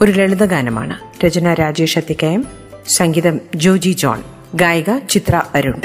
ഒരു ലളിതഗാനമാണ്. രചന രാജേഷ് അത്തിക്കയം സംഗീതം ജോജി ജോൺ ഗായിക ചിത്ര അരുൺ.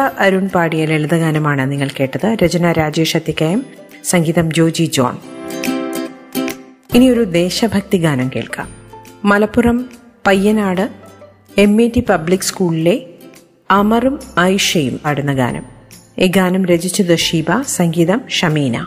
അരുൺ പാടിയ ലളിതഗാനമാണ് നിങ്ങൾ കേട്ടത്. രചന രാജേഷ് അത്തിക്കയം സംഗീതം ജോജി ജോൺ. ഇനി ഒരു ദേശഭക്തി ഗാനം കേൾക്കാം. Malappuram Payyanad M A T public സ്കൂളിലെ അമറും ഐഷയും പാടുന്ന ഗാനം. ഈ ഗാനം രചിച്ചത് ഷീബ സംഗീതം ഷമീന.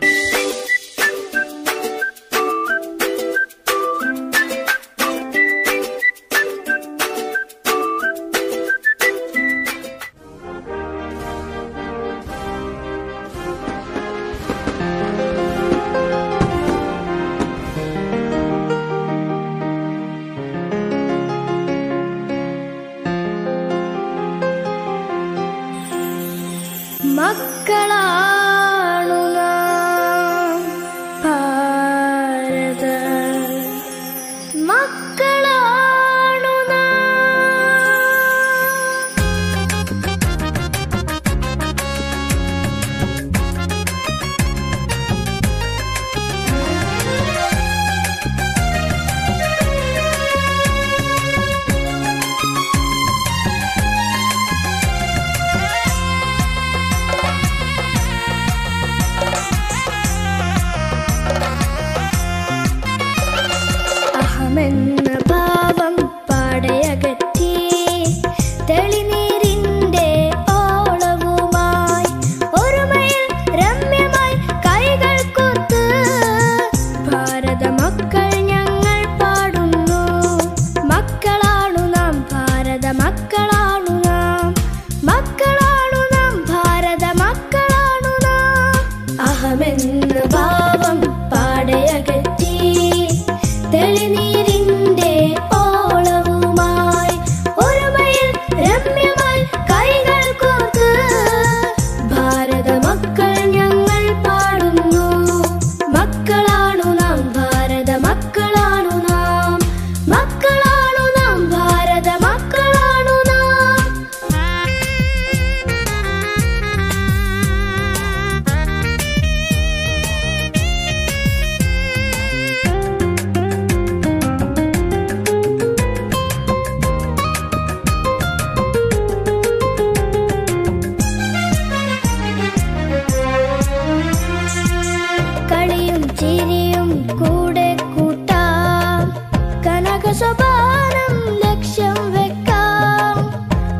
ലക്ഷ്യം വെക്കാം.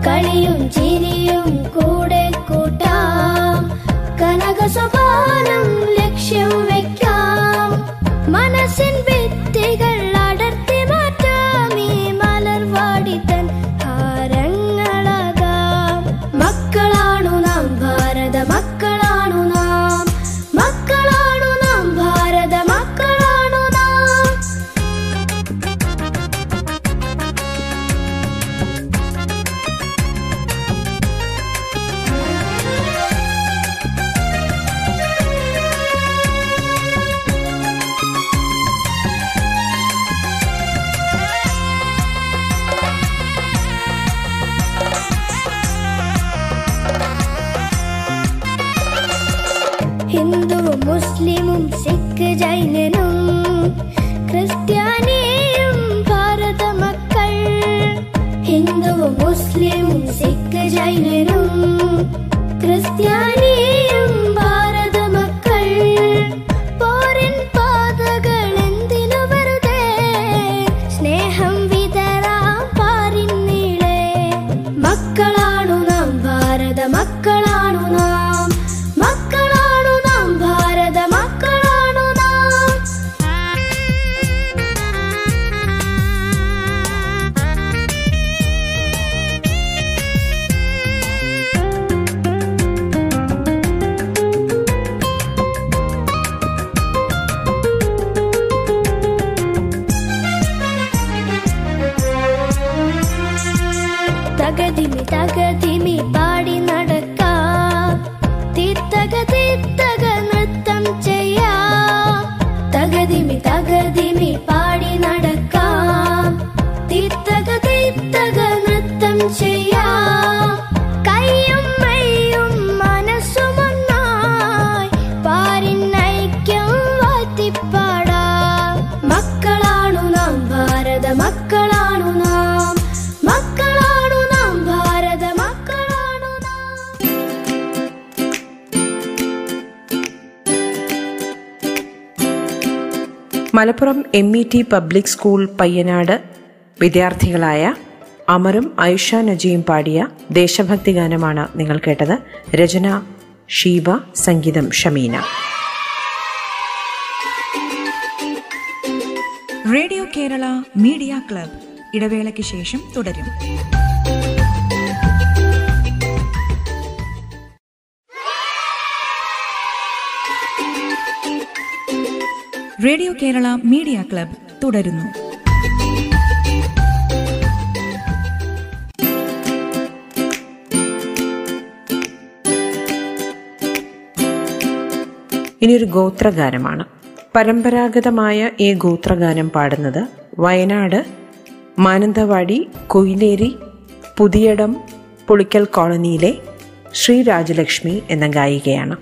കളിയും যাইলে no Malappuram M E T public school Payyanad വിദ്യാർത്ഥികളായ അമറും ഐഷ നജിയും പാടിയ ദേശഭക്തി ഗാനമാണ് നിങ്ങൾ കേട്ടത്. രചന ഷീബ സംഗീതം Shameena. Radio Kerala media club ഇടവേളയ്ക്ക് ശേഷം തുടരും. റേഡിയോ കേരള മീഡിയ ക്ലബ് തുടരുന്നു. ഇനിയൊരു ഗോത്രഗാനമാണ്. പരമ്പരാഗതമായ ഈ ഗോത്രഗാനം പാടുന്നത് വയനാട് മാനന്തവാടി കൊയിലേരി പുതിയടം പുളിക്കൽ കോളനിയിലെ ശ്രീ രാജലക്ഷ്മി എന്ന ഗായികയാണ്.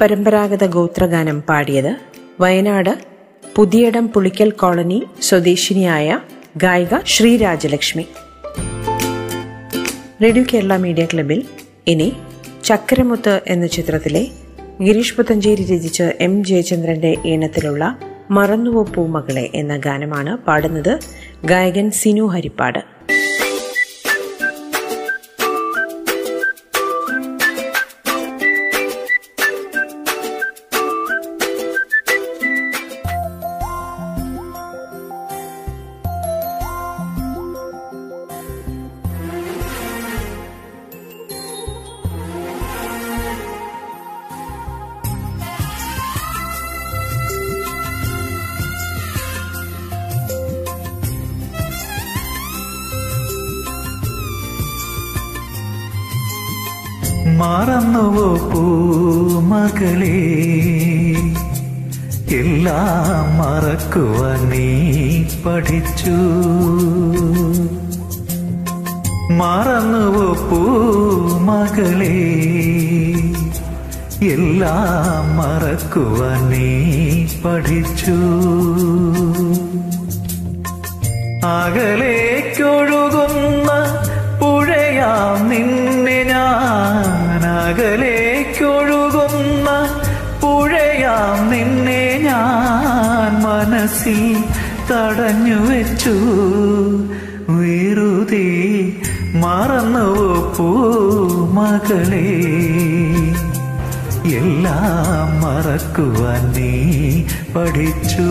പരമ്പരാഗത ഗോത്രഗാനം പാടിയത് വയനാട് പുതിയടം പുളിക്കൽ കോളനി സ്വദേശിനിയായ ഗായിക ശ്രീരാജലക്ഷ്മി. റേഡിയോ കേരള മീഡിയ ക്ലബിൽ ഇനി ചക്കരമുത്ത് എന്ന ചിത്രത്തിലെ ഗിരീഷ് പുത്തഞ്ചേരി രചിച്ച് എം ജയചന്ദ്രന്റെ ഈണത്തിലുള്ള മറന്നുവോ പൂമകളെ എന്ന ഗാനമാണ് പാടുന്നത് ഗായകൻ സിനു ഹരിപ്പാട്. പൂമകളെ എല്ലാം മറക്കുവാൻ നീ പഠിച്ചു. മറന്നുവോ പൂമകളെ എല്ലാം മറക്കുവാൻ നീ പഠിച്ചു. അകലേക്കൊഴുകുന്ന പുഴയാം നിന്നെ ഞാൻ അകലേക്കൊഴുകുന്ന മനസ്സിൽ തടഞ്ഞു വെച്ചു. വെറുതെ മറന്നുവോ പൂമകളെ എല്ലാം മറക്കുവാൻ നീ പഠിച്ചു.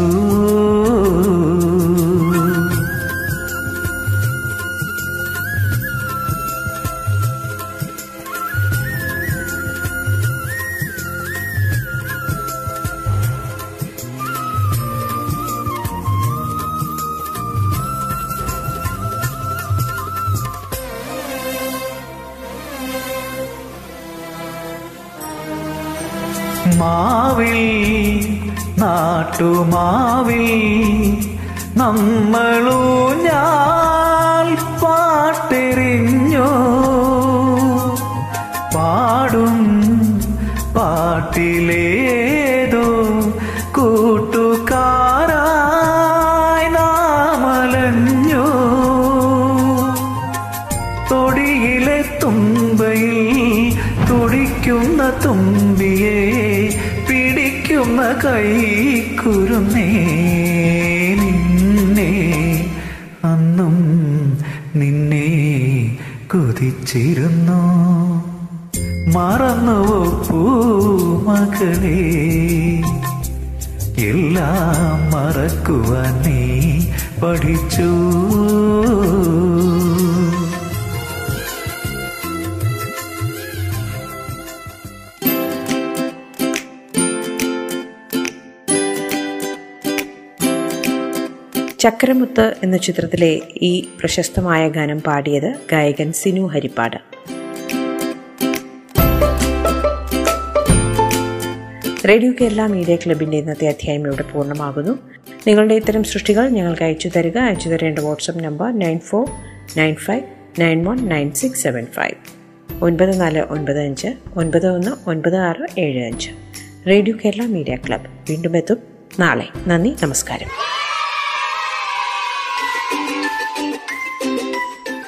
മാവിൽ നാട്ടുമാവിൽ നമ്മളൂ ഞാൻ പാട്ടെറിഞ്ഞോ. പാടും പാട്ടിലേതോ അന്നും നിന്നെ കൊതിച്ചിരുന്നു. മറന്നുവോ പൂമകളെ എല്ലാം മറക്കുവാൻ നീ പഠിച്ചു. ചക്രമുത്ത് എന്ന ചിത്രത്തിലെ ഈ പ്രശസ്തമായ ഗാനം പാടിയത് ഗായകൻ സിനു ഹരിപ്പാട്. റേഡിയോ കേരള മീഡിയ ക്ലബിന്റെ ഇന്നത്തെ അധ്യായം ഇവിടെ പൂർണമാകുന്നു. നിങ്ങളുടെ ഇത്തരം സൃഷ്ടികൾ ഞങ്ങൾക്ക് അയച്ചു തരിക. അയച്ചു തരേണ്ട WhatsApp number nine four nine five nine one nine six seven five. ഒൻപത് നാല് ഒൻപത് അഞ്ച് ഒൻപത് ഒന്ന് ഒൻപത് ആറ് ഏഴ് അഞ്ച്. Radio Kerala media club. വീണ്ടും എത്തും നാളെ. നന്ദി നമസ്കാരം.